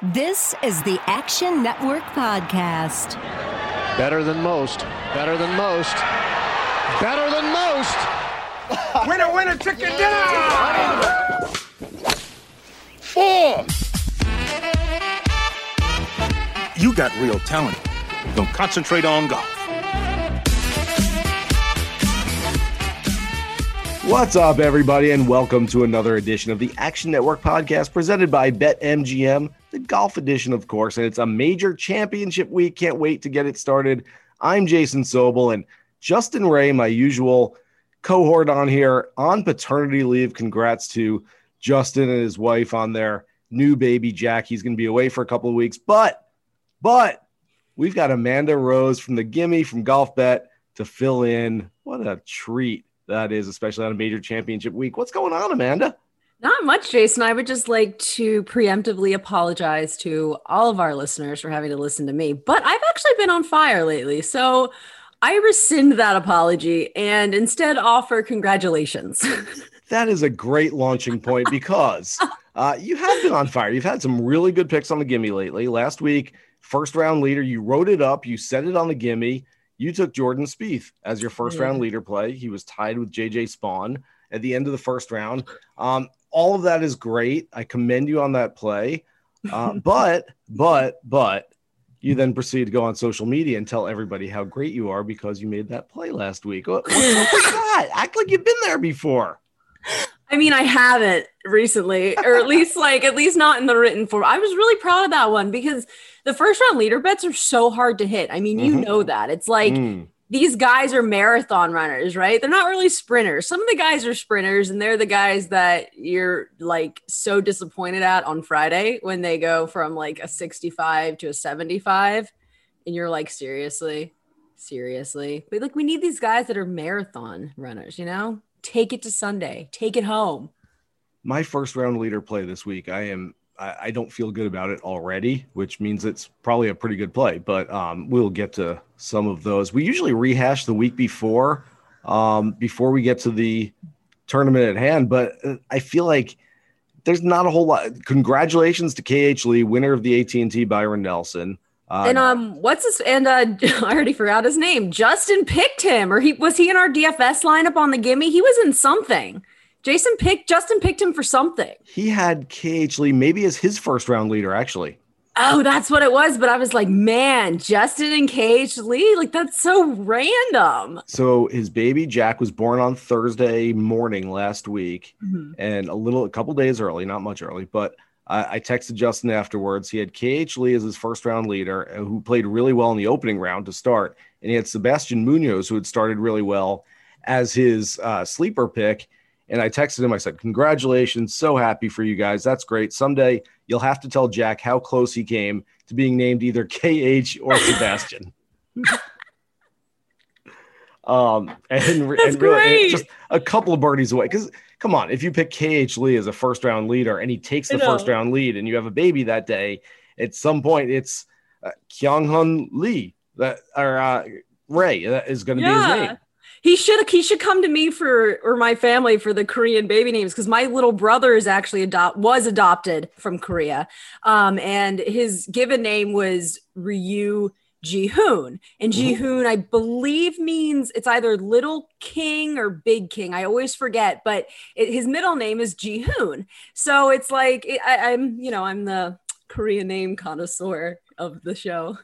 This is the Action Network Podcast. Better than most. Better than most. Better than most. winner, winner, chicken dinner! Four. You got real talent. Don't concentrate on golf. What's up, everybody, and welcome to another edition of the Action Network podcast presented by BetMGM, golf edition, of course. And it's a major championship week. Can't wait to get it started. I'm Jason Sobel and Justin Ray, my usual cohort on here, on paternity leave. Congrats to Justin and his wife on their new baby, Jack. He's going to be away for a couple of weeks, but, but we've got Amanda Rose from the Gimme from Golf Bet to fill in. What a treat that is, especially on a major championship week. What's going on, Amanda? Not much, Jason. I would just like to preemptively apologize to all of our listeners for having to listen to me, but I've actually been on fire lately. So I rescind that apology and instead offer congratulations. that is a great launching point because uh, you have been on fire. You've had some really good picks on the gimme lately. Last week, first round leader, you wrote it up, you set it on the gimme you took Jordan Spieth as your first round leader play. He was tied with JJ Spaun at the end of the first round. Um, all of that is great. I commend you on that play. Uh, but, but, but you then proceed to go on social media and tell everybody how great you are because you made that play last week. What, what's up with that? Act like you've been there before. I mean, I haven't recently, or at least like at least not in the written form. I was really proud of that one because the first round leader bets are so hard to hit. I mean, you mm-hmm. know that. It's like mm. These guys are marathon runners, right? They're not really sprinters. Some of the guys are sprinters, and they're the guys that you're like so disappointed at on Friday when they go from like a 65 to a 75. And you're like, seriously, seriously. But like, we need these guys that are marathon runners, you know? take it to Sunday, take it home. My first round leader play this week, I am I, don't feel good about it already, which means it's probably a pretty good play, but um, we'll get to some of those. We usually rehash the week before, um, before we get to the tournament at hand, but uh, I feel like there's not a whole lot. Congratulations to KH Lee, winner of the AT&T Byron Nelson. Uh, and um, what's his? And uh, I already forgot his name. Justin picked him, or he was he in our DFS lineup on the gimme? He was in something. Jason picked Justin picked him for something. He had KH Lee maybe as his first round leader, actually. Oh, that's what it was. But I was like, man, Justin and KH Lee, like that's so random. So his baby Jack was born on Thursday morning last week, mm-hmm. and a little, a couple days early, not much early, but I, I texted Justin afterwards. He had KH Lee as his first round leader, uh, who played really well in the opening round to start. And he had Sebastian Munoz, who had started really well, as his uh, sleeper pick. And I texted him, I said, Congratulations. So happy for you guys. That's great. Someday you'll have to tell Jack how close he came to being named either KH or Sebastian. um, and, That's and really, just a couple of birdies away. Because come on, if you pick KH Lee as a first round leader and he takes the first round lead and you have a baby that day, at some point it's uh, Kyung Hun Lee that or uh, Ray that is going to yeah. be his name. He should he should come to me for or my family for the Korean baby names because my little brother is actually adopt was adopted from Korea, um, and his given name was Ryu Jihoon. And Jihoon, I believe, means it's either little king or big king. I always forget, but it, his middle name is Jihoon. So it's like it, I, am you know, I'm the Korean name connoisseur of the show.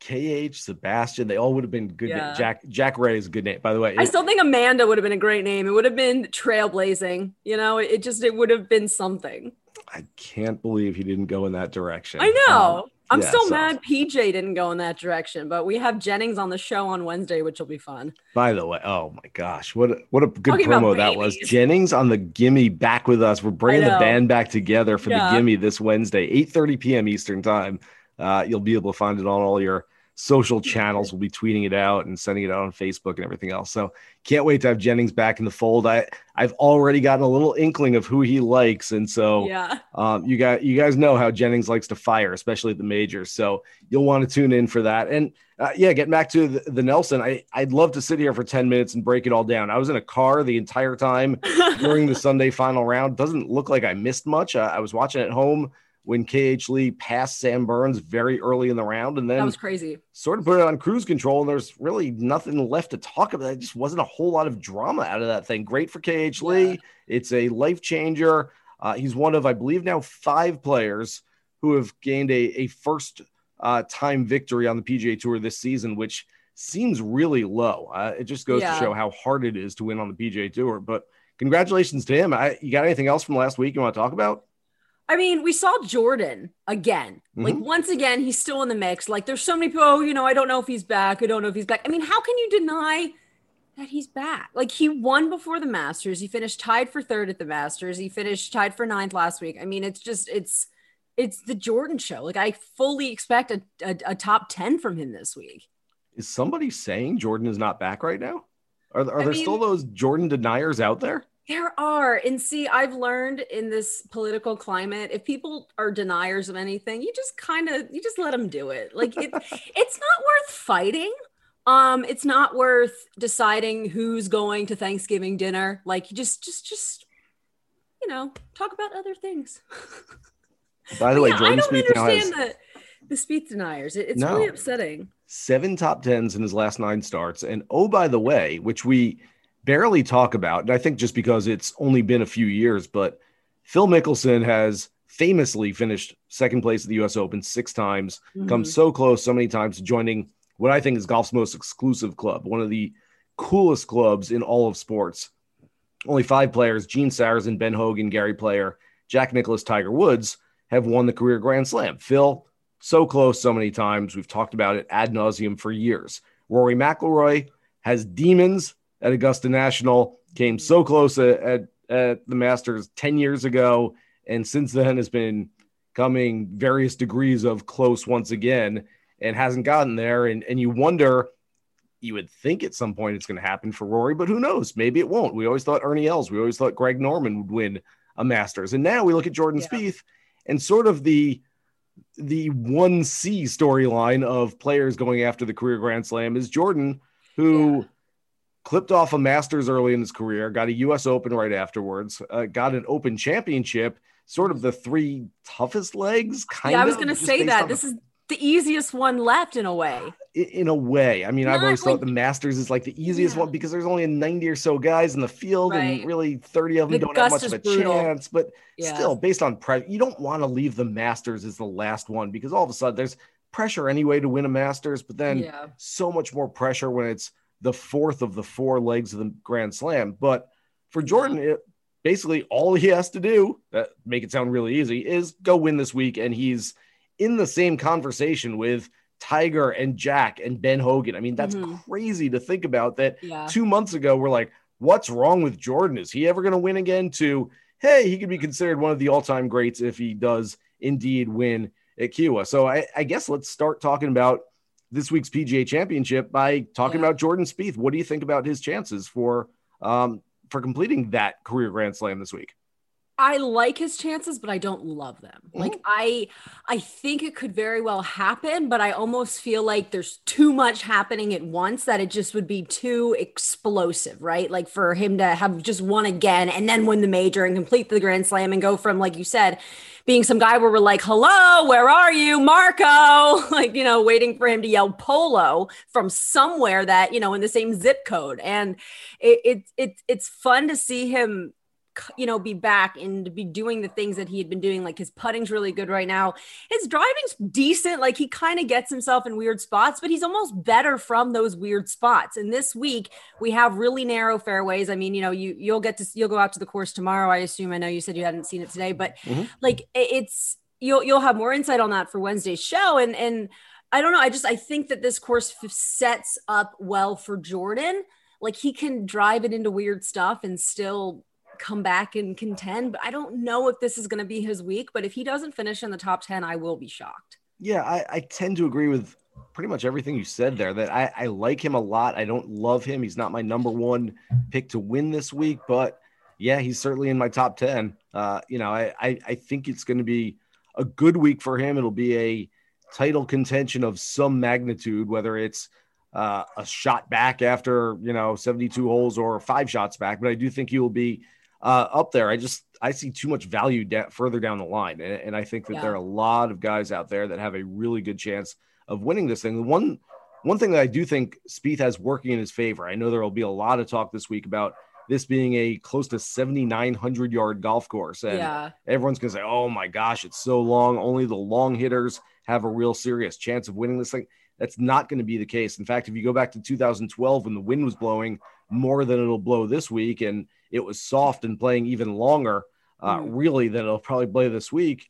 KH Sebastian, they all would have been good. Yeah. Jack Jack Ray is a good name, by the way. I still think Amanda would have been a great name. It would have been trailblazing. You know, it, it just it would have been something. I can't believe he didn't go in that direction. I know. Um, I'm yeah, still so. mad PJ didn't go in that direction, but we have Jennings on the show on Wednesday, which will be fun. By the way, oh my gosh, what a, what a good Talking promo that was. Jennings on the gimme back with us. We're bringing the band back together for yeah. the gimme this Wednesday, 8:30 p.m. Eastern time. Uh, you'll be able to find it on all your social channels. We'll be tweeting it out and sending it out on Facebook and everything else. So can't wait to have Jennings back in the fold. I I've already gotten a little inkling of who he likes, and so yeah, um, you got you guys know how Jennings likes to fire, especially at the majors. So you'll want to tune in for that. And uh, yeah, getting back to the, the, Nelson, I I'd love to sit here for ten minutes and break it all down. I was in a car the entire time during the Sunday final round. Doesn't look like I missed much. Uh, I was watching at home when KH Lee passed Sam Burns very early in the round and then that was crazy. Sort of put it on cruise control, and there's really nothing left to talk about. It just wasn't a whole lot of drama out of that thing. Great for KH Lee. Yeah. It's a life changer. Uh, he's one of, I believe, now five players who have gained a, a first uh, time victory on the PGA Tour this season, which seems really low. Uh, it just goes yeah. to show how hard it is to win on the PGA Tour. But congratulations to him. I, you got anything else from last week you want to talk about? I mean, we saw Jordan again. Mm-hmm. Like once again, he's still in the mix. Like there's so many people, oh, you know, I don't know if he's back. I don't know if he's back. I mean, how can you deny that he's back? Like he won before the Masters. He finished tied for third at the Masters. He finished tied for ninth last week. I mean, it's just it's it's the Jordan show. Like I fully expect a, a, a top 10 from him this week. Is somebody saying Jordan is not back right now? Are, are there mean, still those Jordan deniers out there? There are. And see, I've learned in this political climate, if people are deniers of anything, you just kind of you just let them do it. Like it, it's not worth fighting. Um, it's not worth deciding who's going to Thanksgiving dinner. Like you just just just you know, talk about other things. By the way, yeah, Jordan I don't Spieth understand has... the the Spieth deniers. It, it's no. really upsetting. Seven top tens in his last nine starts, and oh by the way, which we barely talk about, and I think just because it's only been a few years, but Phil Mickelson has famously finished second place at the US Open six times, mm-hmm. come so close so many times to joining what I think is golf's most exclusive club, one of the coolest clubs in all of sports. Only five players, Gene Sarazen, Ben Hogan, Gary Player, Jack Nicklaus, Tiger Woods, have won the career Grand Slam. Phil, so close so many times. We've talked about it ad nauseum for years. Rory McIlroy has demons at Augusta National, came so close at, at, the Masters 10 years ago, and since then has been coming various degrees of close once again and hasn't gotten there. And, and you wonder, you would think at some point it's going to happen for Rory, but who knows? Maybe it won't. We always thought Ernie Els, we always thought Greg Norman would win a Masters. And now we look at Jordan yeah. Spieth and sort of the the one C storyline of players going after the career Grand Slam is Jordan, who yeah clipped off a Masters early in his career, got a U.S. Open right afterwards, uh, got an Open Championship. Sort of the three toughest legs. Kind yeah, I was going to say that this is the easiest one left in a way. In a way, I mean, Not I've always like, thought the Masters is like the easiest yeah. one because there's only 90 or so guys in the field, right. and really 30 of them the don't have much of a brutal. chance. But yeah. still, based on pressure, you don't want to leave the Masters as the last one because all of a sudden there's pressure anyway to win a Masters, but then yeah. so much more pressure when it's the fourth of the four legs of the Grand Slam. But for Jordan, it, basically all he has to do, that make it sound really easy, is go win this week, and he's in the same conversation with Tiger and Jack and Ben Hogan. I mean, that's mm-hmm. crazy to think about. That yeah. two months ago, we're like, what's wrong with Jordan? Is he ever going to win again? To hey, he could be considered one of the all-time greats if he does indeed win at Kiawah. So I, I guess let's start talking about this week's PGA Championship by talking yeah. about Jordan Spieth. What do you think about his chances for um, for completing that career Grand Slam this week? I like his chances, but I don't love them. Mm-hmm. Like I I think it could very well happen, but I almost feel like there's too much happening at once that it just would be too explosive, right? Like for him to have just won again and then win the major and complete the grand slam and go from like you said, being some guy where we're like, "Hello, where are you, Marco?" like, you know, waiting for him to yell polo from somewhere that, you know, in the same zip code. And it, it, it it's fun to see him you know, be back and be doing the things that he had been doing. Like his putting's really good right now. His driving's decent. Like he kind of gets himself in weird spots, but he's almost better from those weird spots. And this week we have really narrow fairways. I mean, you know, you you'll get to you'll go out to the course tomorrow. I assume. I know you said you hadn't seen it today, but mm-hmm. like it's you'll you'll have more insight on that for Wednesday's show. And and I don't know. I just I think that this course sets up well for Jordan. Like he can drive it into weird stuff and still come back and contend. But I don't know if this is going to be his week. But if he doesn't finish in the top 10, I will be shocked. Yeah, I, I tend to agree with pretty much everything you said there. That I, I like him a lot. I don't love him. He's not my number one pick to win this week, but yeah, he's certainly in my top 10. Uh, you know, I, I, I think it's going to be a good week for him. It'll be a title contention of some magnitude, whether it's uh, a shot back after, you know, 72 holes or five shots back. But I do think he will be uh, up there. I just I see too much value da- further down the line, and, and I think that Yeah. there are a lot of guys out there that have a really good chance of winning this thing. The one one thing that I do think Spieth has working in his favor. I know there will be a lot of talk this week about this being a close to 7,900 yard golf course, and Yeah. everyone's to say, "Oh my gosh, it's so long. Only the long hitters have a real serious chance of winning this thing." That's not going to be the case. In fact, if you go back to 2012 when the wind was blowing more than it'll blow this week, and it was soft and playing even longer, uh, Mm. really than it'll probably play this week.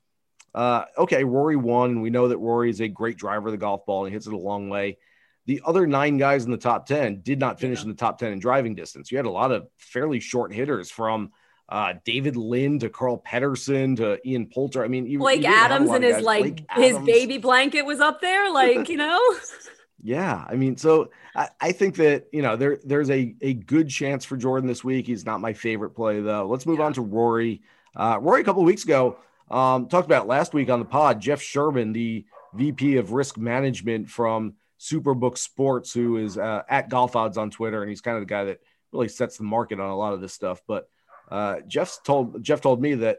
Uh, okay, Rory won. and We know that Rory is a great driver of the golf ball and he hits it a long way. The other nine guys in the top 10 did not finish Yeah. in the top 10 in driving distance. You had a lot of fairly short hitters from uh, David Lynn to Carl Pettersson to Ian Poulter. I mean, you, Blake you didn't have a Adams and his like Blake his Adams. baby blanket was up there, like you know. Yeah, I mean, so I, I think that you know there there's a a good chance for Jordan this week. He's not my favorite play though. Let's move Yeah. on to Rory. Uh, Rory, a couple of weeks ago, um, talked about last week on the pod. Jeff Sherman, the VP of Risk Management from Superbook Sports, who is uh, at Golf Odds on Twitter, and he's kind of the guy that really sets the market on a lot of this stuff. But uh, Jeff's told Jeff told me that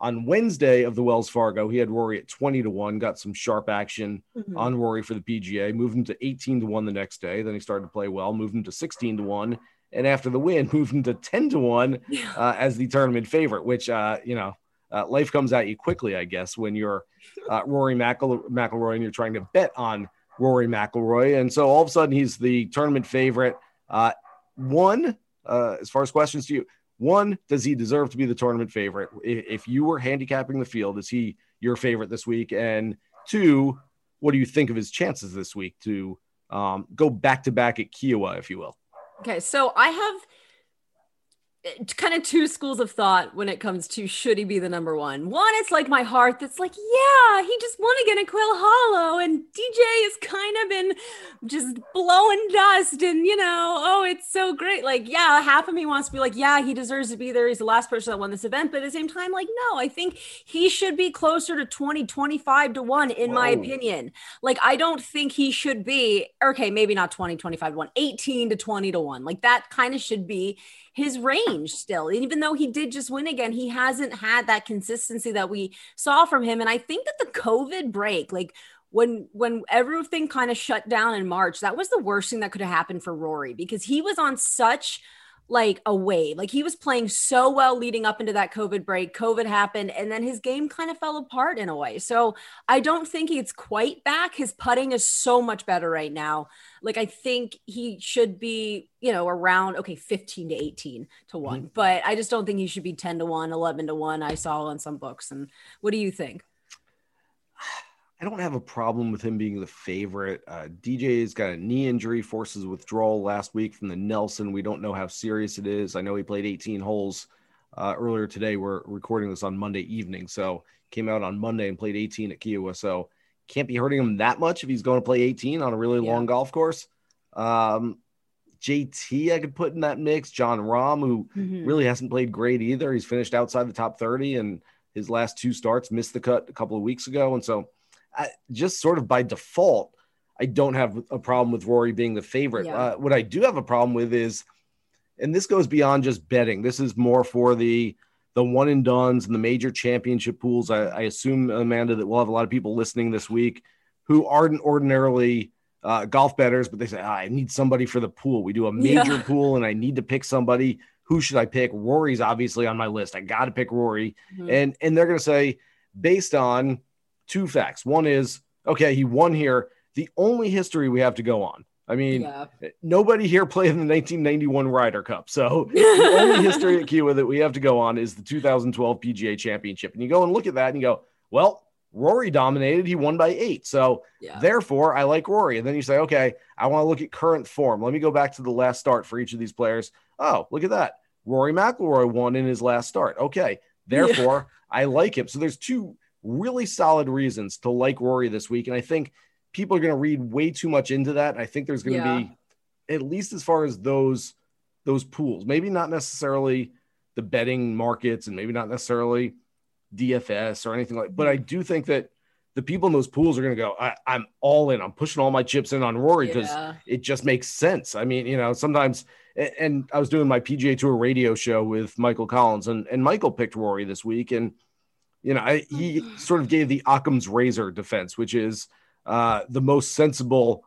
on Wednesday of the Wells Fargo, he had Rory at twenty to one, got some sharp action Mhm. on Rory for the PGA, moved him to 18 to 1 the next day. Then he started to play well, moved him to 16 to 1. And after the win, moved him to 10 to 1 uh, as the tournament favorite, which, uh, you know, uh, life comes at you quickly, I guess, when you're uh, Rory McIl- McIlroy and you're trying to bet on Rory McIlroy. And so all of a sudden, he's the tournament favorite. Uh, one, uh, as far as questions to you, one, does he deserve to be the tournament favorite? If, you were handicapping the field, is he your favorite this week? And two, what do you think of his chances this week to um, go back to back at Kiawah, if you will? Okay, so I have kind of two schools of thought when it comes to should he be the number one. One, it's like my heart that's like, yeah, he just won again at Quail Hollow, and DJ has kind of been just blowing dust, and you know, oh, it's so great. Like, yeah, half of me wants to be like, yeah, he deserves to be there. He's the last person that won this event, but at the same time, like, no, I think he should be closer to 20, 25 to one, in my opinion. Like, I don't think he should be, okay, maybe not 20, 25 to 1, 18 to 20 to 1. Like, that kind of should be his range still. Even though he did just win again, he hasn't had that consistency that we saw from him. And I think that the COVID break, like, when when everything kind of shut down in March, that was the worst thing that could have happened for Rory because he was on such like a wave. Like he was playing so well leading up into that COVID break. COVID happened and then his game kind of fell apart in a way. So I don't think it's quite back. His putting is so much better right now. Like I think he should be, you know, around okay, 15 to 18 to mm-hmm. 1. But I just don't think he should be 10 to 1, 11 to 1. I saw on some books. And what do you think? I don't have a problem with him being the favorite. Uh, DJ's got a knee injury, forces withdrawal last week from the Nelson. We don't know how serious it is. I know he played 18 holes uh, earlier today. We're recording this on Monday evening, so came out on Monday and played 18 at Kiawah. So can't be hurting him that much if he's going to play 18 on a really Yeah. long golf course. Um, JT, I could put in that mix. Jon Rahm, who Mhm. really hasn't played great either. He's finished outside the top 30 and his last two starts missed the cut a couple of weeks ago. And so I, just sort of by default, I don't have a problem with Rory being the favorite. Yeah. Uh, what I do have a problem with is, and this goes beyond just betting. This is more for the the one and duns and the major championship pools. I, I assume Amanda that we'll have a lot of people listening this week who aren't ordinarily uh, golf betters, but they say "Ah, I need somebody for the pool. We do a major Yeah. pool, and I need to pick somebody. Who should I pick? Rory's obviously on my list. I got to pick Rory, Mhm. and and they're going to say based on two facts. One is okay, he won here. The only history we have to go on. I mean, yeah. nobody here played in the 1991 Ryder Cup. So the only history at Kiawah that we have to go on is the 2012 PGA Championship. And you go and look at that and you go, well, Rory dominated. He won by eight. So Yeah. therefore, I like Rory. And then you say, okay, I want to look at current form. Let me go back to the last start for each of these players. Oh, look at that. Rory McIlroy won in his last start. Okay. Therefore, I like him. So there's two really solid reasons to like Rory this week. And I think people are going to read way too much into that. I think there's going to Yeah. be, at least as far as those those pools, maybe not necessarily the betting markets and maybe not necessarily DFS or anything like. But I do think that the people in those pools are going to go. I, I'm all in. I'm pushing all my chips in on Rory because Yeah. it just makes sense. I mean, you know, sometimes and, and I was doing my PGA Tour radio show with Michael Collins, and and Michael picked Rory this week, and you know I, he sort of gave the Occam's razor defense, which is uh, the most sensible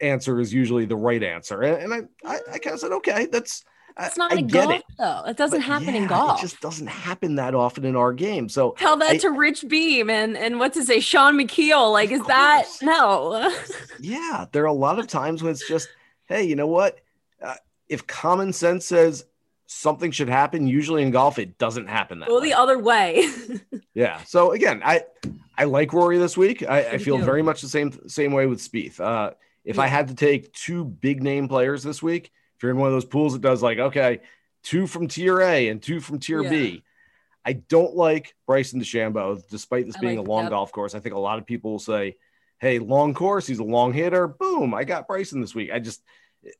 answer is usually the right answer, and, and I I, I kind of said okay, that's it's not I, in get golf, it. though. It doesn't But happen in yeah, golf. It just doesn't happen that often in our game. So Tell that I- to Rich Beem and and what's his say, Shaun Micheel. Like, is that no? yeah, there are a lot of times when it's just, hey, you know what? Uh, if common sense says something should happen, usually in golf it doesn't happen that Go way. the other way. Yeah. So again, I I like Rory this week. I, I feel very much the same same way with Spieth. Uh, if I had to take two big name players this week, if you're in one of those pools that does like okay, two from tier A and two from tier B, I don't like Bryson DeChambeau, despite this I being like a long that. golf course. I think a lot of people will say, "Hey, long course, he's a long hitter." Boom, I got Bryson this week. I just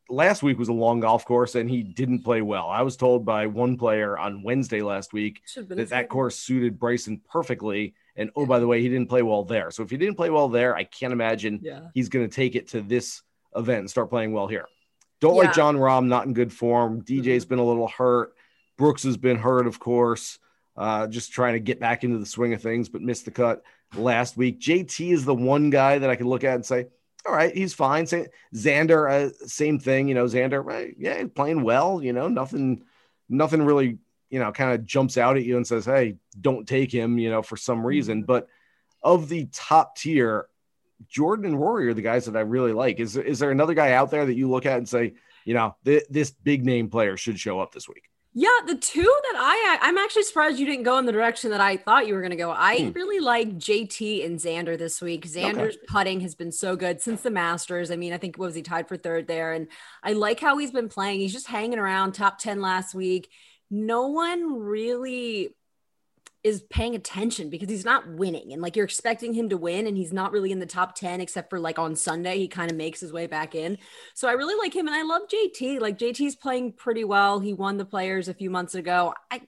last week was a long golf course and he didn't play well. I was told by one player on Wednesday last week that that course suited Bryson perfectly. And oh, by the way, he didn't play well there. So if he didn't play well there, I can't imagine Yeah. he's going to take it to this event and start playing well here. Don't Yeah. like Jon Rahm, not in good form. DJ's been a little hurt. Brooks has been hurt, of course. Uh, just trying to get back into the swing of things, but missed the cut last week. JT is the one guy that I can look at and say, all right, he's fine. Say, Xander, uh, same thing. You know, Xander, right, yeah, he's playing well. You know, nothing, nothing really, you know, kind of jumps out at you and says, hey, don't take him. You know, for some reason. But of the top tier, Jordan and Rory are the guys that I really like. Is is there another guy out there that you look at and say, you know, th- this big name player should show up this week? Yeah, the two that I I'm actually surprised you didn't go in the direction that I thought you were going to go. I Hmm. really like JT and Xander this week. Xander's putting has been so good since the Masters. I mean, I think what was he tied for third there, and I like how he's been playing. He's just hanging around top ten last week. No one really is paying attention because he's not winning and like you're expecting him to win and he's not really in the top 10 except for like on Sunday he kind of makes his way back in. So I really like him and I love JT. Like JT's playing pretty well. He won the players a few months ago. I,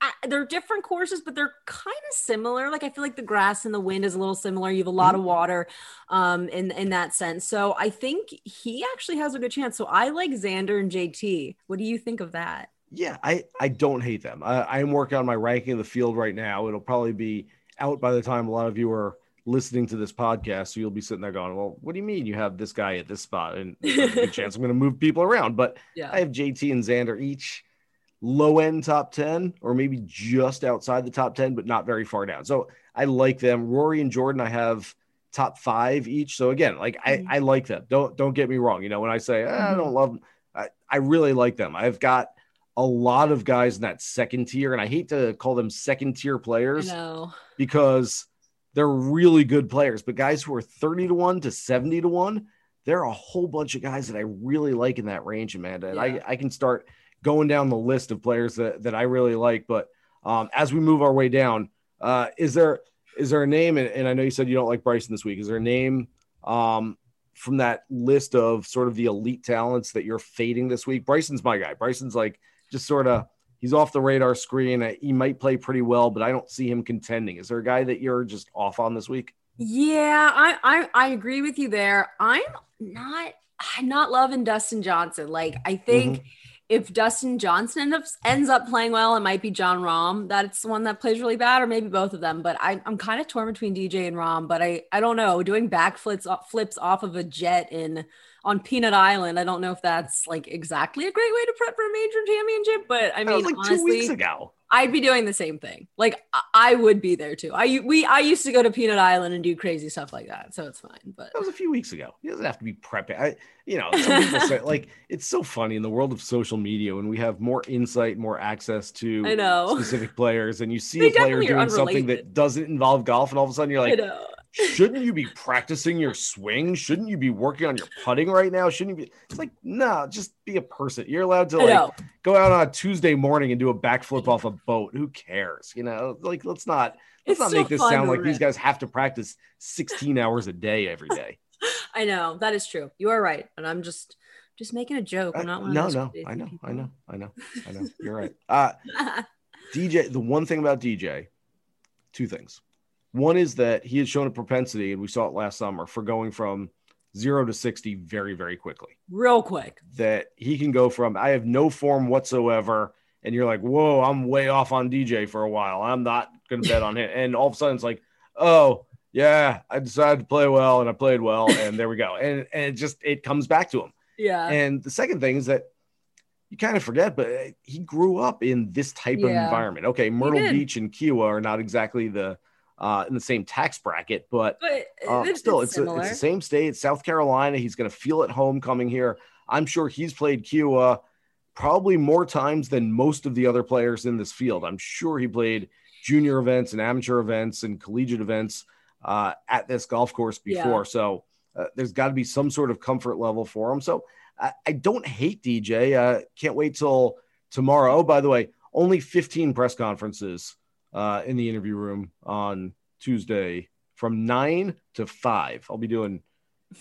I they're different courses but they're kind of similar. Like I feel like the grass and the wind is a little similar. You have a lot of water um in in that sense. So I think he actually has a good chance. So I like Xander and JT. What do you think of that? Yeah, I I don't hate them. I, am working on my ranking of the field right now. It'll probably be out by the time a lot of you are listening to this podcast. So you'll be sitting there going, "Well, what do you mean you have this guy at this spot?" And there's a good chance I'm going to move people around. But Yeah. I have JT and Xander each low end top 10 or maybe just outside the top 10, but not very far down. So I like them. Rory and Jordan, I have top five each. So again, like I, Mhm. I like them. Don't don't get me wrong. You know, when I say "Ah, I Mhm. don't love them, I, I really like them. I've got a lot of guys in that second tier, and I hate to call them second tier players because they're really good players, but guys who are 30 to 1 to 70 to 1, there are a whole bunch of guys that I really like in that range, Amanda. And Yeah. I, I can start going down the list of players that, that I really like. But um, as we move our way down, uh, is there is there a name? And, and I know you said you don't like Bryson this week. Is there a name um, from that list of sort of the elite talents that you're fading this week? Bryson's my guy. Bryson's like just sort of he's off the radar screen. Uh, He might play pretty well, but I don't see him contending. Is there a guy that you're just off on this week? Yeah, I, I I agree with you there. I'm not I'm not loving Dustin Johnson. Like I think if Dustin Johnson ends up, ends up playing well, it might be Jon Rahm. That's the one that plays really bad, or maybe both of them. But I, I'm kind of torn between DJ and Rahm. But I I don't know. Doing backflips flips off of a jet in on Peanut Island. I don't know if that's like exactly a great way to prep for a major championship. But I mean, like two weeks ago. I'd be doing the same thing. Like I- I would be there too. I we I used to go to Peanut Island and do crazy stuff like that, so it's fine. But That was a few weeks ago. He doesn't have to be prepping. I, you know, some people say like it's so funny in the world of social media when we have more insight, more access to I know. specific players, and you see They a player doing something that doesn't involve golf, and all of a sudden you're I like, know. Shouldn't you be practicing your swing? Shouldn't you be working on your putting right now? Shouldn't you be? It's like, no, just be a person. You're allowed to like go out on a Tuesday morning and do a backflip off a boat. Who cares? You know, like let's not let's It's not so make this sound like these guys have to practice 16 hours a day every day. I know that is true. You are right, and I'm just just making a joke. I'm not one no, no, I know, people. I know, I know, I know. You're right. Uh, DJ, the one thing about DJ, two things. One is that he has shown a propensity, and we saw it last summer, for going from zero to 60 very, very quickly. Real quick. That he can go from, I have no form whatsoever. And you're like, whoa, I'm way off on DJ for a while. I'm not going to bet on him. And all of a sudden it's like, oh, yeah, I decided to play well and I played well. And there we go. And, and it just, it comes back to him. Yeah. And the second thing is that you kind of forget, but uh, he grew up in this type yeah. of environment. Okay, Myrtle Beach and Kiawah are not exactly the uh, in the same tax bracket, but, but uh, it's, still, it's, a, it's the same state, South Carolina. He's going to feel at home coming here. I'm sure he's played Kiawah probably more times than most of the other players in this field. I'm sure he played junior events and amateur events and collegiate events uh, at this golf course before. Yeah. So uh, there's got to be some sort of comfort level for him. So I, I don't hate DJ. Uh, can't wait till tomorrow. Oh, by the way, only 15 press conferences uh, in the interview room on Tuesday from nine to five. I'll be doing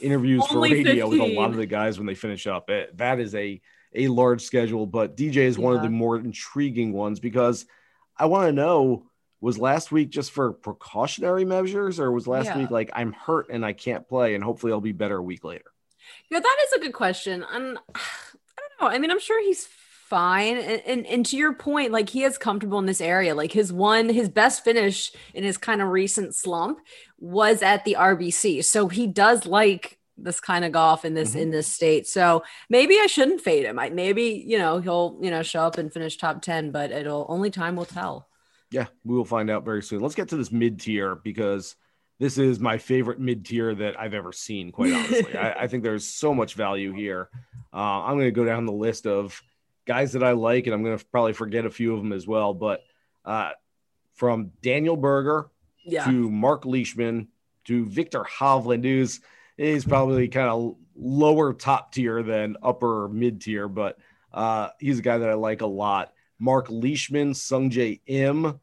interviews Only for radio 15. with a lot of the guys when they finish up. It, that is a a large schedule, but DJ is one yeah. of the more intriguing ones because I want to know was last week just for precautionary measures or was last yeah. week like I'm hurt and I can't play and hopefully I'll be better a week later. Yeah, that is a good question. I'm, I don't know. I mean, I'm sure he's fine. And, and, and to your point, like he is comfortable in this area. Like his one, his best finish in his kind of recent slump was at the RBC. So he does like this kind of golf in this mm-hmm. in this state. So maybe I shouldn't fade him. I maybe, you know, he'll, you know, show up and finish top 10, but it'll only time will tell. Yeah, we will find out very soon. Let's get to this mid tier because this is my favorite mid tier that I've ever seen, quite honestly. I, I, think there's so much value here. Uh, I'm going to go down the list of guys that I like, and I'm going to probably forget a few of them as well. But uh, from Daniel Berger yeah. to Mark Leishman to Viktor Hovland, who's is probably kind of lower top tier than upper mid tier, but uh, he's a guy that I like a lot. Mark Leishman, Sungjae Im,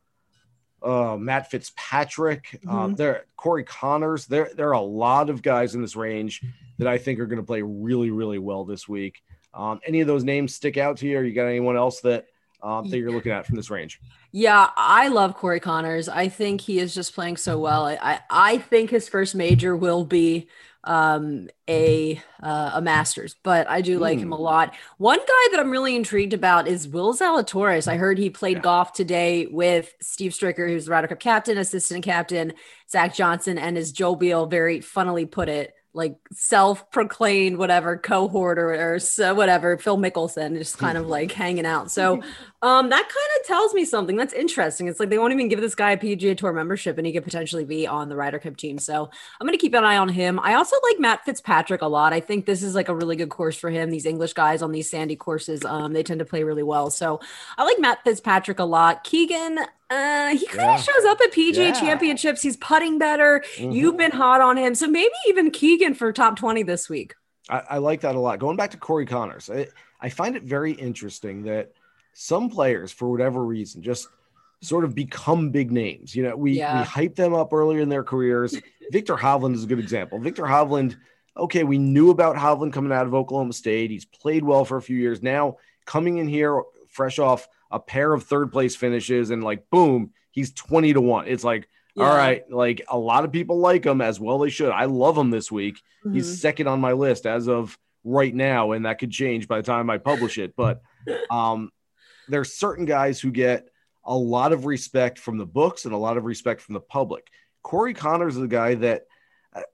uh, Matt Fitzpatrick, uh, mm-hmm. uh, there Corey Conners. There there are a lot of guys in this range that I think are going to play really really well this week. Um, any of those names stick out to you? Or you got anyone else that um, that you're looking at from this range? Yeah, I love Corey Conners. I think he is just playing so well. I I, I think his first major will be um, a uh, a Masters, but I do like mm. him a hmm. lot. One guy that I'm really intrigued about is Will Zalatoris. I heard he played yeah. golf today with Steve Stricker, who's the Ryder Cup captain, assistant captain, Zach Johnson, and as Joel Beall very funnily put it, like self-proclaimed whatever cohort or, or so whatever phil mickelson just kind of like hanging out. So um that kind of tells me something. That's interesting. It's like they won't even give this guy a pga tour membership and he could potentially be on the ryder cup team. So i'm going to keep an eye on him. I also like matt fitzpatrick a lot. I think this is like a really good course for him. These english guys on these sandy courses um they tend to play really well. So i like matt fitzpatrick a lot. Keegan uh, he kind of yeah. shows up at PGA yeah. championships. He's putting better. Mm-hmm. You've been hot on him. So maybe even Keegan for top 20 this week. I, I like that a lot. Going back to Corey Conners, I, I find it very interesting that some players, for whatever reason, just sort of become big names. You know, we, yeah. we hype them up earlier in their careers. Viktor Hovland is a good example. Viktor Hovland, okay, we knew about Hovland coming out of Oklahoma State. He's played well for a few years. Now, coming in here fresh off – a pair of third place finishes and like boom, he's 20 to 1. It's like, yeah. all right, like a lot of people like him as well they should. I love him this week. Mm-hmm. He's second on my list as of right now and that could change by the time I publish it, but um there's certain guys who get a lot of respect from the books and a lot of respect from the public. Corey Conners is a guy that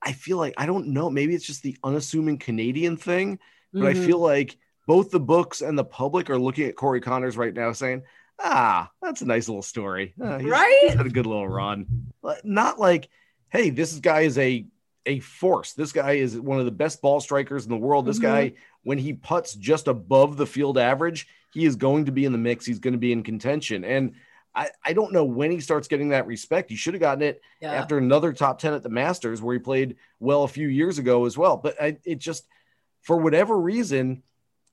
I feel like I don't know, maybe it's just the unassuming Canadian thing, but mm-hmm. I feel like both the books and the public are looking at Corey Conners right now saying, ah, that's a nice little story. Uh, he's, right? He's had a good little run. Not like, hey, this guy is a a force. This guy is one of the best ball strikers in the world. This mm-hmm. guy, when he puts just above the field average, he is going to be in the mix. He's going to be in contention. And I, I don't know when he starts getting that respect. He should have gotten it yeah. after another top 10 at the Masters where he played well a few years ago as well. But I, it just, for whatever reason,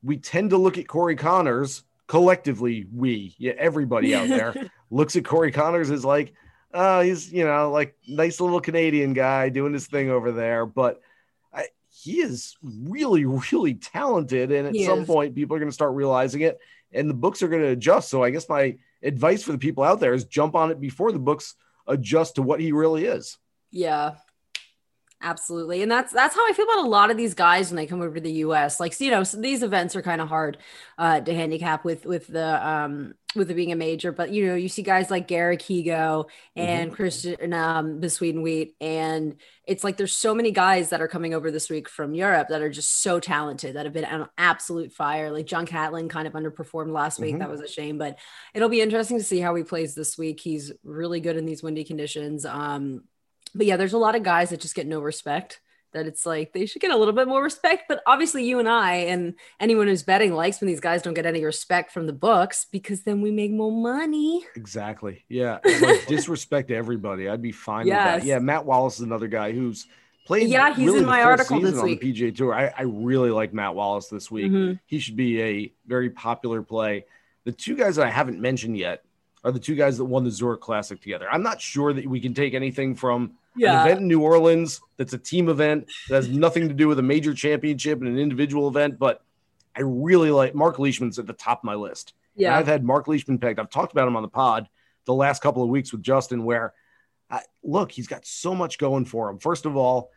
we tend to look at Corey Conners collectively. We, yeah, everybody out there looks at Corey Conners as like, oh, he's you know like nice little Canadian guy doing his thing over there, but. I, he is really, really talented, and at he some is. point, people are going to start realizing it, and the books are going to adjust. So, I guess my advice for the people out there is jump on it before the books adjust to what he really is. Yeah, Absolutely. And that's that's how I feel about a lot of these guys when they come over to the US. Like, you know, so these events are kind of hard uh, to handicap with with the um with it being a major, but you know, you see guys like Garrick Higgo and mm-hmm. Christian um Bezuidenhout and it's like there's so many guys that are coming over this week from Europe that are just so talented that have been on absolute fire. Like John Catlin kind of underperformed last week. Mm-hmm. That was a shame, but it'll be interesting to see how he plays this week. He's really good in these windy conditions. Um but yeah, there's a lot of guys that just get no respect. That it's like they should get a little bit more respect. But obviously, you and I and anyone who's betting likes when these guys don't get any respect from the books because then we make more money. Exactly. Yeah. Like, disrespect everybody. I'd be fine yes. with that. Yeah. Matt Wallace is another guy who's played. Yeah, he's really in my article this on the PGA Tour. I, I really like Matt Wallace this week. Mm-hmm. He should be a very popular play. The two guys that I haven't mentioned yet are the two guys that won the Zurich Classic together. I'm not sure that we can take anything from yeah. an event in New Orleans that's a team event that has nothing to do with a major championship and an individual event. But I really like Mark Leishman's at the top of my list. Yeah, and I've had Mark Leishman pegged. I've talked about him on the pod the last couple of weeks with Justin. Where I, look, he's got so much going for him. First of all,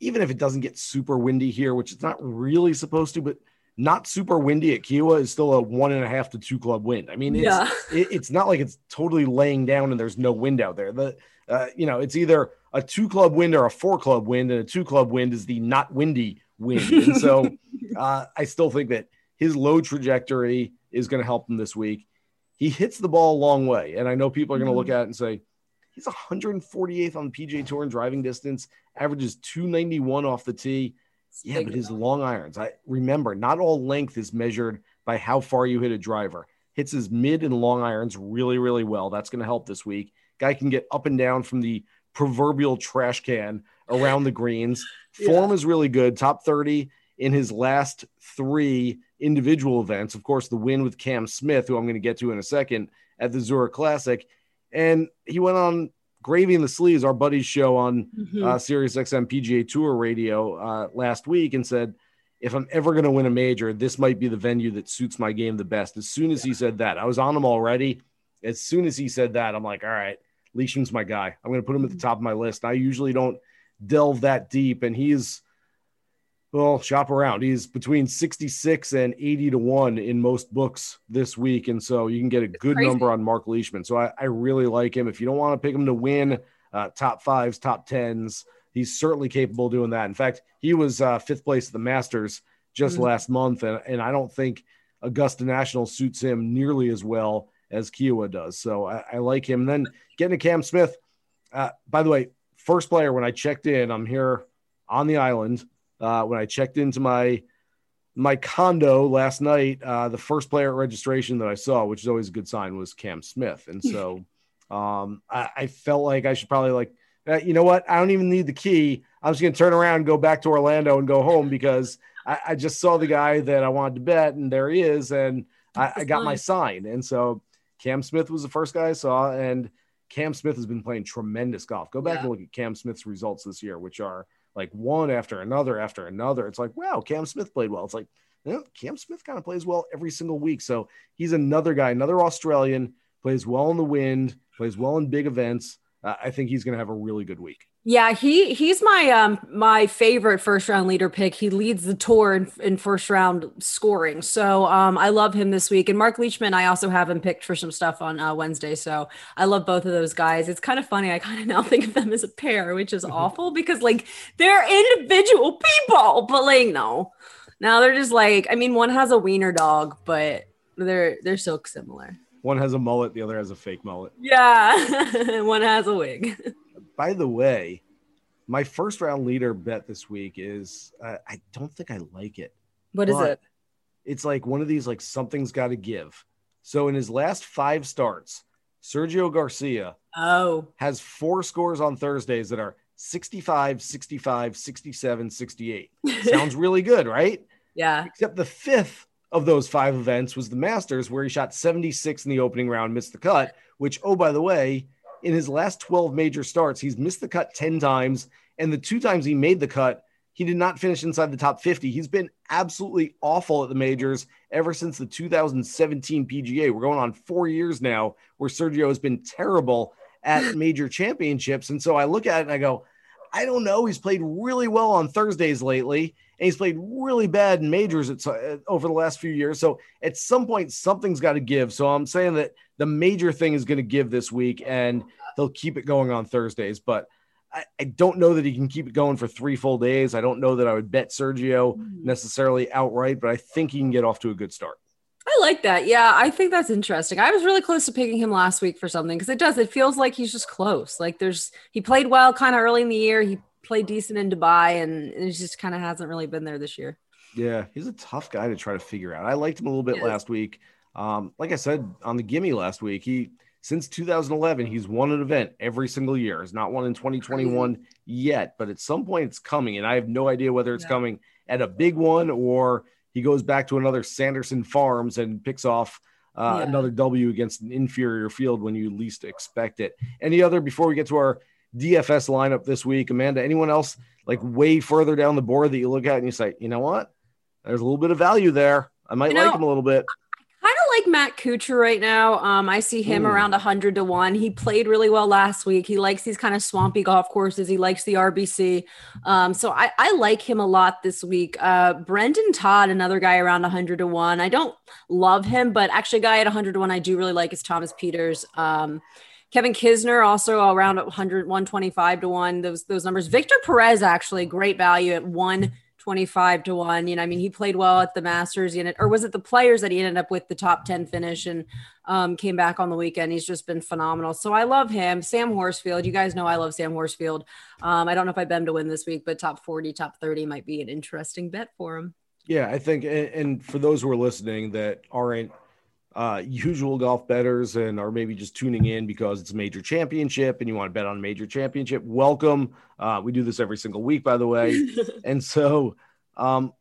even if it doesn't get super windy here, which it's not really supposed to, but not super windy at Kiawah is still a one and a half to two club wind. I mean, it's, yeah. it, it's not like it's totally laying down and there's no wind out there. The uh, you know, it's either a two club wind or a four club wind, and a two club wind is the not windy wind. And so uh, I still think that his low trajectory is going to help him this week. He hits the ball a long way. And I know people are going to look mm-hmm. at it and say, he's 148th on the PJ Tour in driving distance, averages 291 off the tee. Yeah, but his long irons. I remember not all length is measured by how far you hit a driver. Hits his mid and long irons really, really well. That's going to help this week. Guy can get up and down from the proverbial trash can around the greens. Form yeah. is really good. Top 30 in his last three individual events. Of course, the win with Cam Smith, who I'm going to get to in a second at the Zurich Classic. And he went on Gravy in the Sleeves, our buddy's show on mm-hmm. uh, Sirius XM PGA Tour Radio uh, last week, and said, if I'm ever going to win a major, this might be the venue that suits my game the best. As soon as he said that, I was on him already. As soon as he said that, I'm like, all right, Leishman's my guy. I'm going to put him at the top of my list. I usually don't delve that deep, and he's well, shop around. He's between 66 and 80 to 1 in most books this week. And so you can get a good number on Mark Leishman. So I, I, really like him. If you don't want to pick him to win uh, top fives, top tens, he's certainly capable of doing that. In fact, he was uh, fifth place at the Masters just mm-hmm. last month. And, and I don't think Augusta National suits him nearly as well as Kiawah does. So I, I like him. And then getting to Cam Smith. Uh, by the way, first player when I checked in, I'm here on the island. Uh, when I checked into my my condo last night, uh, the first player at registration that I saw, which is always a good sign, was Cam Smith. And so um, I, I, felt like I should probably like, uh, you know what? I don't even need the key. I'm just going to turn around and go back to Orlando and go home because I, I, just saw the guy that I wanted to bet, and there he is, and I, I got my sign. And so Cam Smith was the first guy I saw, and Cam Smith has been playing tremendous golf. Go back yeah. and look at Cam Smith's results this year, which are like one after another after another. It's like, wow, Cam Smith played well. It's like, you know, Cam Smith kind of plays well every single week. So he's another guy, another Australian, plays well in the wind, plays well in big events. Uh, I think he's going to have a really good week. Yeah, he he's my um my favorite first round leader pick. He leads the tour in, in first round scoring, so um I love him this week. And Mark Leishman, I also have him picked for some stuff on uh, Wednesday, so I love both of those guys. It's kind of funny. I kind of now think of them as a pair, which is mm-hmm. awful because like they're individual people, but like no, now they're just like I mean, one has a wiener dog, but they're they're so similar. One has a mullet, the other has a fake mullet. Yeah, one has a wig. by the way, my first round leader bet this week is uh, I don't think I like it. What is it? It's like one of these like something's got to give. So in his last five starts, Sergio Garcia oh has four scores on Thursdays that are 65, 65, 67, 68. Sounds really good, right? Yeah. Except the fifth of those five events was the Masters, where he shot 76 in the opening round, missed the cut, which, oh, by the way, in his last 12 major starts, he's missed the cut 10 times. And the two times he made the cut, he did not finish inside the top 50. He's been absolutely awful at the majors ever since the 2017 PGA. We're going on four years now where Sergio has been terrible at major championships. And so I look at it and I go, I don't know. He's played really well on Thursdays lately, and he's played really bad in majors at, uh, over the last few years. So at some point, something's got to give. So I'm saying that the major thing is going to give this week, and he'll keep it going on Thursdays. But I, I, don't know that he can keep it going for three full days. I don't know that I would bet Sergio mm-hmm. necessarily outright, but I think he can get off to a good start. I like that. Yeah, I think that's interesting. I was really close to picking him last week for something because it does. It feels like he's just close. Like there's he played well kind of early in the year. He played decent in Dubai, and it just kind of hasn't really been there this year. Yeah, he's a tough guy to try to figure out. I liked him a little bit last week. Um, like I said on the gimme last week, he since 2011 he's won an event every single year. He's not won in 2021 Crazy. yet, but at some point it's coming, and I have no idea whether it's yeah. coming at a big one or he goes back to another Sanderson Farms and picks off uh, yeah. another W against an inferior field when you least expect it. Any other before we get to our DFS lineup this week, Amanda? Anyone else like way further down the board that you look at and you say, you know what? There's a little bit of value there. I might you like know, him a little bit like Matt Kuchar right now. Um, I see him Ooh. around 100 to 1. He played really well last week. He likes these kind of swampy golf courses. He likes the RBC. Um, so I, I like him a lot this week. Uh, Brendon Todd, another guy around 100 to 1. I don't love him, but actually, a guy at 100 to 1 I do really like is Thomas Pieters. Um, Kevin Kisner also around 100, 125 to 1. Those, those numbers. Victor Perez, actually, great value at 1 25 to 1 you know i mean he played well at the masters ended, or was it the players that he ended up with the top 10 finish and um, came back on the weekend? He's just been phenomenal. So i love him. Sam horsfield you guys know i love sam horsfield. Um, i don't know if i bet him to win this week but top 40 top 30 might be an interesting bet for him. Yeah i think and for those who are listening that aren't uh, usual golf betters and are maybe just tuning in because it's a major championship and you want to bet on a major championship, welcome. Uh, we do this every single week, by the way. and so um,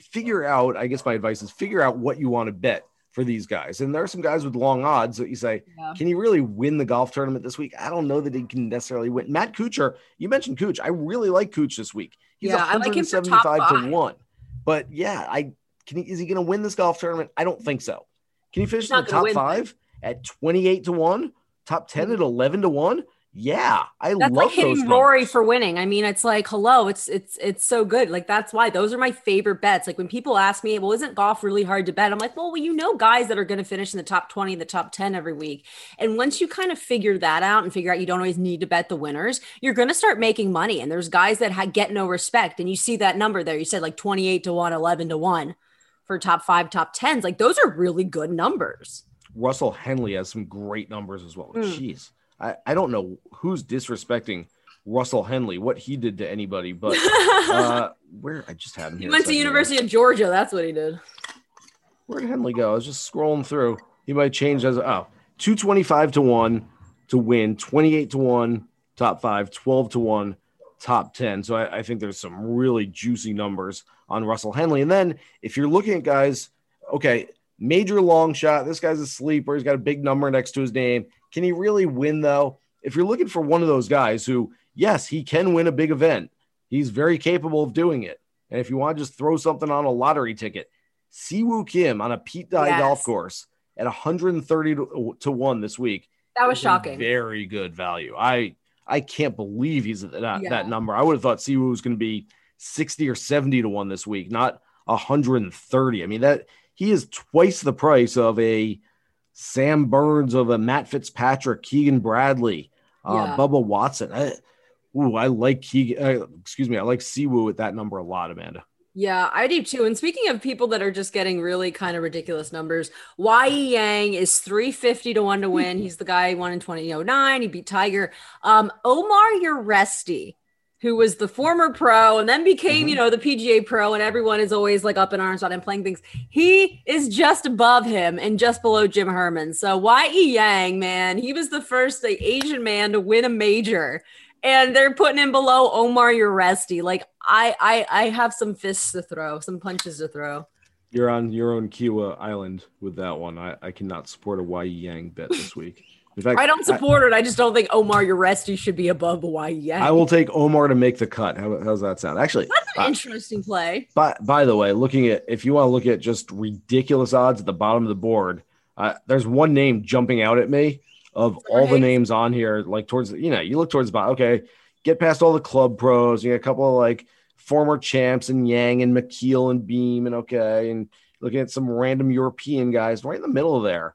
figure out, I guess my advice is figure out what you want to bet for these guys. And there are some guys with long odds that you say, yeah. can he really win the golf tournament this week? I don't know that he can necessarily win. Matt Kuchar, you mentioned Cooch. I really like Cooch this week. He's yeah, 175 like to one. But yeah, I can he, is he going to win this golf tournament? I don't think so. Can you finish in the top five at 28 to 1, top 10 at 11 to 1? Yeah, I that's love like hitting Rory for winning. I mean, it's like hello, it's it's it's so good. Like that's why those are my favorite bets. Like when people ask me, "Well, isn't golf really hard to bet?" I'm like, "Well, well you know, guys that are going to finish in the top 20, the top 10 every week." And once you kind of figure that out and figure out you don't always need to bet the winners, you're going to start making money. And there's guys that ha- get no respect, and you see that number there. You said like 28 to one, 11 to one for top five, top tens. Like those are really good numbers. Russell Henley has some great numbers as well. Mm. Jeez. I, I don't know who's disrespecting Russell Henley, what he did to anybody, but uh, where I just had him. He went to University ago. of Georgia. That's what he did. Where did Henley go? I was just scrolling through. He might change as oh 225 to 1 to win, 28 to 1 top 5, 12 to 1 top 10. So I, I think there's some really juicy numbers on Russell Henley. And then if you're looking at guys, okay, major long shot, this guy's a sleeper, he's got a big number next to his name. Can he really win though? If you're looking for one of those guys who, yes, he can win a big event, he's very capable of doing it. And if you want to just throw something on a lottery ticket, Siwoo Kim on a Pete Dye yes. golf course at 130 to, to 1 this week. That was shocking. Very good value. I I can't believe he's at that, yeah. that number. I would have thought Siwoo was going to be 60 or 70 to 1 this week, not 130. I mean, that he is twice the price of a Sam Burns, of a Matt Fitzpatrick, Keegan Bradley, uh, yeah. Bubba Watson. I, ooh, I like Keegan, uh, excuse me, I like Siwoo at that number a lot, Amanda. Yeah, I do too. And speaking of people that are just getting really kind of ridiculous numbers, Y Yang is 350 to 1 to win. He's the guy who won in 2009. He beat Tiger. Um, Omar Uresti who was the former pro and then became, mm-hmm. you know, the PGA pro, and everyone is always like up in arms about him playing things. He is just above him and just below Jim Herman. So Y.E. Yang, man, he was the first Asian man to win a major. And they're putting him below Omar Uresti. Like I, I, I have some fists to throw, some punches to throw. You're on your own Kiawah Island with that one. I, I cannot support a Y.E. Yang bet this week. In fact, I don't support I, it. I just don't think Omar Uresti should be above Hawaii I will take Omar to make the cut. How, how's that sound? Actually, that's an uh, interesting play. By, by the way, looking at if you want to look at just ridiculous odds at the bottom of the board, uh, there's one name jumping out at me of all the names on here. Like towards you know, you look towards the bottom. Okay, get past all the club pros. You got a couple of like former champs and Yang and Micheel and Beem and okay, and looking at some random European guys right in the middle of there.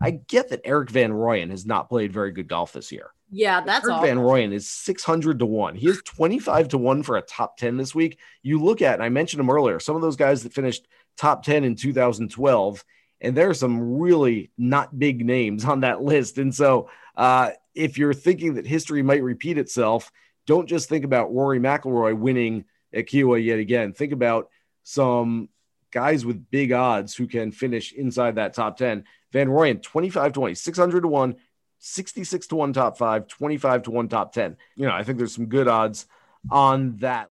I get that Erik Van Rooyen has not played very good golf this year. Yeah, that's Erik Van Rooyen is 600 to 1. He is 25 to 1 for a top 10 this week. You look at, and I mentioned him earlier, some of those guys that finished top 10 in 2012, and there are some really not big names on that list. And so, uh, if you're thinking that history might repeat itself, don't just think about Rory McIlroy winning at Kiawah yet again. Think about some guys with big odds who can finish inside that top 10. Van Rooyen, 25 to 1, 600 to 1, 66 to 1 top five, 25 to 1 top 10. You know, I think there's some good odds on that.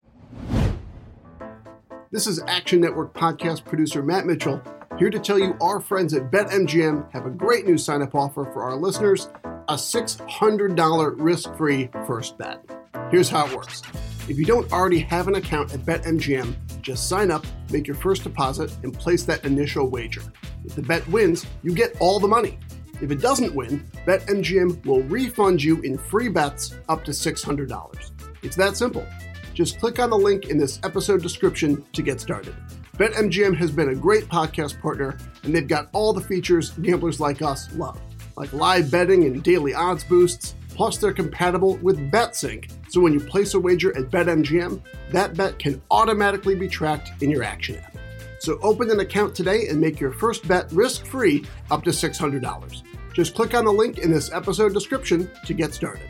This is Action Network podcast producer Matt Mitchell here to tell you our friends at BetMGM have a great new sign up offer for our listeners a $600 risk free first bet. Here's how it works if you don't already have an account at BetMGM, just sign up, make your first deposit, and place that initial wager. If the bet wins, you get all the money. If it doesn't win, BetMGM will refund you in free bets up to $600. It's that simple. Just click on the link in this episode description to get started. BetMGM has been a great podcast partner, and they've got all the features gamblers like us love, like live betting and daily odds boosts. Plus, they're compatible with BetSync, so when you place a wager at BetMGM, that bet can automatically be tracked in your Action app. So open an account today and make your first bet risk-free up to $600. Just click on the link in this episode description to get started.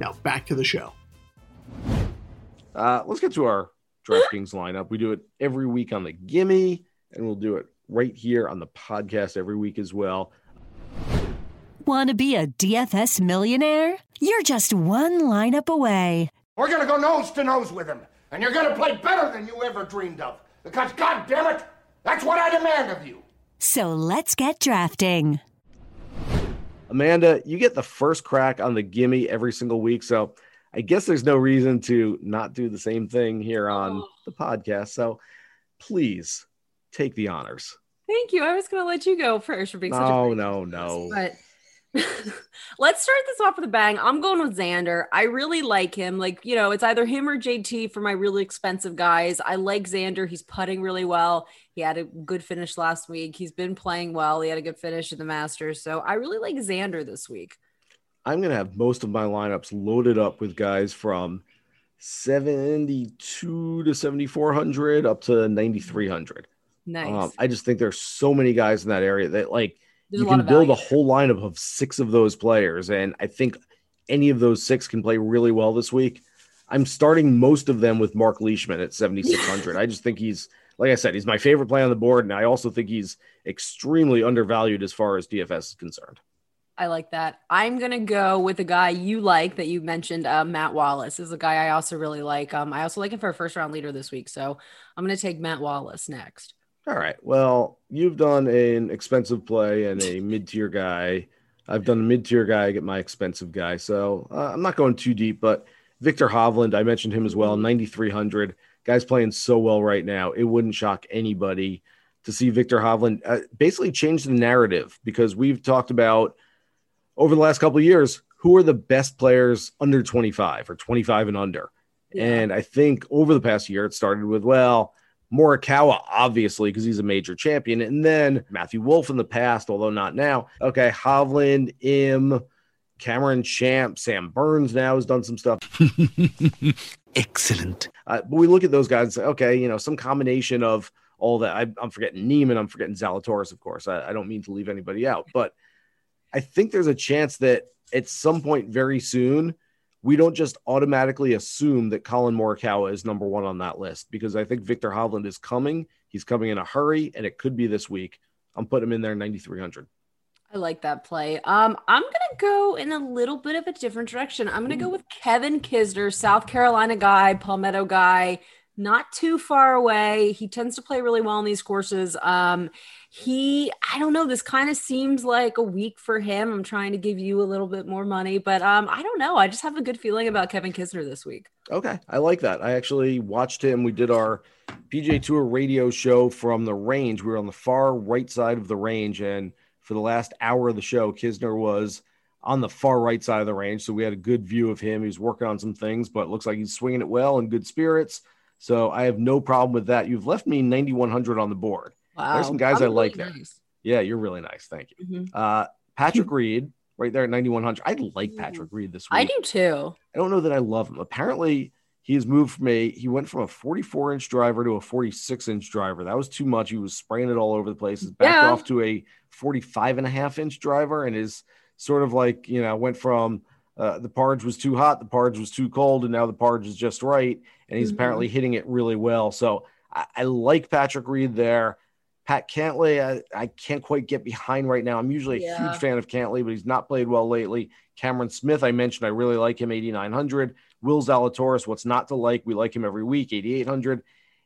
Now back to the show. Uh, let's get to our DraftKings lineup. We do it every week on the Gimme, and we'll do it right here on the podcast every week as well. Want to be a DFS millionaire? You're just one lineup away. We're going to go nose to nose with him, and you're going to play better than you ever dreamed of. Because, God damn it, that's what I demand of you. So let's get drafting. Amanda, you get the first crack on the gimme every single week. So I guess there's no reason to not do the same thing here on oh. the podcast. So please take the honors. Thank you. I was going to let you go first for being such no, a no, no. But Let's start this off with a bang. I'm going with Xander. I really like him. Like, you know, it's either him or JT for my really expensive guys. I like Xander. He's putting really well. He had a good finish last week. He's been playing well. He had a good finish in the Masters. So I really like Xander this week. I'm going to have most of my lineups loaded up with guys from 72 to 7,400 up to 9,300. Nice. Um, I just think there's so many guys in that area that like there's you can build a whole lineup of six of those players, and I think any of those six can play really well this week. I'm starting most of them with Mark Leishman at 7,600. I just think he's, like I said, he's my favorite play on the board, and I also think he's extremely undervalued as far as DFS is concerned. I like that. I'm gonna go with a guy you like that you mentioned, uh, Matt Wallace is a guy I also really like. Um, I also like him for a first round leader this week, so I'm gonna take Matt Wallace next. All right. Well, you've done an expensive play and a mid tier guy. I've done a mid tier guy, I get my expensive guy. So uh, I'm not going too deep, but Viktor Hovland, I mentioned him as well, 9,300. Guy's playing so well right now. It wouldn't shock anybody to see Viktor Hovland uh, basically change the narrative because we've talked about over the last couple of years who are the best players under 25 or 25 and under. Yeah. And I think over the past year, it started with, well, Morikawa, obviously, because he's a major champion. And then Matthew Wolff in the past, although not now. Okay, Hovland, Im, Cameron Champ, Sam Burns now has done some stuff. Excellent. Uh, but we look at those guys and say, okay, you know, some combination of all that. I, am forgetting Niemann, I'm forgetting Zalatoris, of course. I, I don't mean to leave anybody out, but I think there's a chance that at some point very soon – we don't just automatically assume that Collin Morikawa is number one on that list because I think Viktor Hovland is coming. He's coming in a hurry, and it could be this week. I'm putting him in there 9,300. I like that play. Um, I'm gonna go in a little bit of a different direction. I'm gonna go with Kevin Kisner, South Carolina guy, Palmetto guy, not too far away. He tends to play really well in these courses. Um, he, I don't know, this kind of seems like a week for him. I'm trying to give you a little bit more money, but um, I don't know. I just have a good feeling about Kevin Kisner this week. Okay, I like that. I actually watched him. We did our PGA Tour radio show from the range. We were on the far right side of the range, and for the last hour of the show, Kisner was on the far right side of the range. So we had a good view of him. He was working on some things, but looks like he's swinging it well in good spirits. So I have no problem with that. You've left me 9,100 on the board. Wow. There's some guys I'm I really like there. nice. Yeah, you're really nice. Thank you. Mhm. Uh, Patrick Reed, right there at 9,100. I like Patrick Reed this week. I do too. I don't know that I love him. Apparently, he's moved from a he went from a 44 inch driver to a 46 inch driver. That was too much. He was spraying it all over the place. He's backed Yeah. off to a 45 and a half inch driver and is sort of like, you know, went from uh, the parge was too hot, the parge was too cold, and now the parge is just right. And he's Mhm. apparently hitting it really well. So I, I like Patrick Reed there. Pat Cantlay, I, I can't quite get behind right now. I'm usually a Yeah. huge fan of Cantlay, but he's not played well lately. Cameron Smith, I mentioned, I really like him, 8,900. Will Zalatoris, what's not to like? We like him every week, 8,800.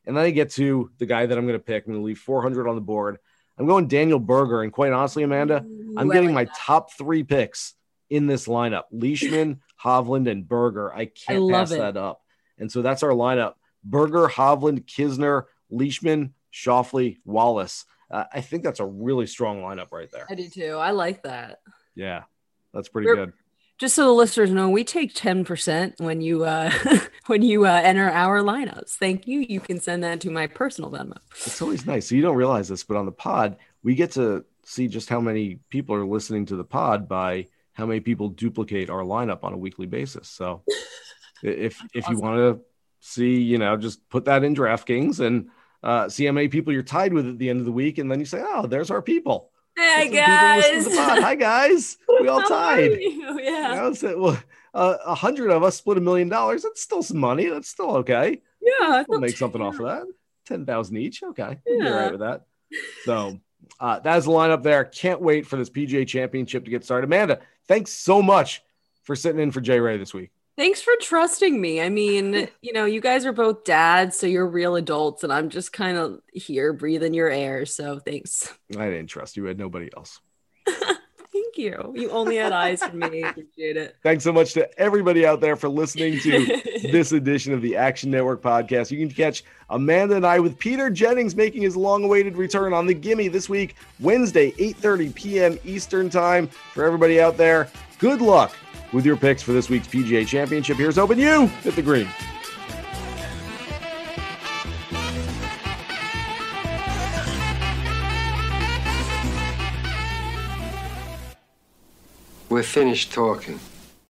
And then I get to the guy that I'm going to pick. I'm going to leave 400 on the board. I'm going Daniel Berger. And quite honestly, Amanda, I'm getting like my that. top three picks in this lineup Leishman, Hovland, and Berger. I can't love pass it. that up. And so that's our lineup Berger, Hovland, Kisner, Leishman, Schauffele, Wallace. Uh, I think that's a really strong lineup right there. I do too. I like that. Yeah, that's pretty We're- good. Just so the listeners know, we take 10% when you uh when you uh, enter our lineups. Thank you. You can send that to my personal Venmo. It's always nice. So you don't realize this, but on the pod, we get to see just how many people are listening to the pod by how many people duplicate our lineup on a weekly basis. So if if you want to see, you know, just put that in DraftKings and uh, see how many people you're tied with at the end of the week, and then you say, "Oh, there's our people." Hey There's some people guys. to the pod. Hi guys, we all tied. you? You Yeah. know, so, well, uh, a hundred of us split a million dollars. That's still some money. That's still okay. Yeah. We'll make something off of that. Ten thousand each. Okay, we'll be all right with that. So uh, that's the lineup there. Can't wait for this PGA Championship to get started. Amanda, thanks so much for sitting in for Jay Ray this week. Thanks for trusting me. I mean, you know, you guys are both dads, so you're real adults, and I'm just kind of here breathing your air. So thanks. I didn't trust you. I had nobody else. Thank you. You only had eyes for me. Appreciate it. Thanks so much to everybody out there for listening to this edition of the Action Network podcast. You can catch Amanda and I with Peter Jennings making his long-awaited return on the Gimme this week, Wednesday, 8:30 p.m. Eastern Time. For everybody out there, good luck with your picks for this week's PGA Championship. Here's hoping you hit the green. We're finished talking.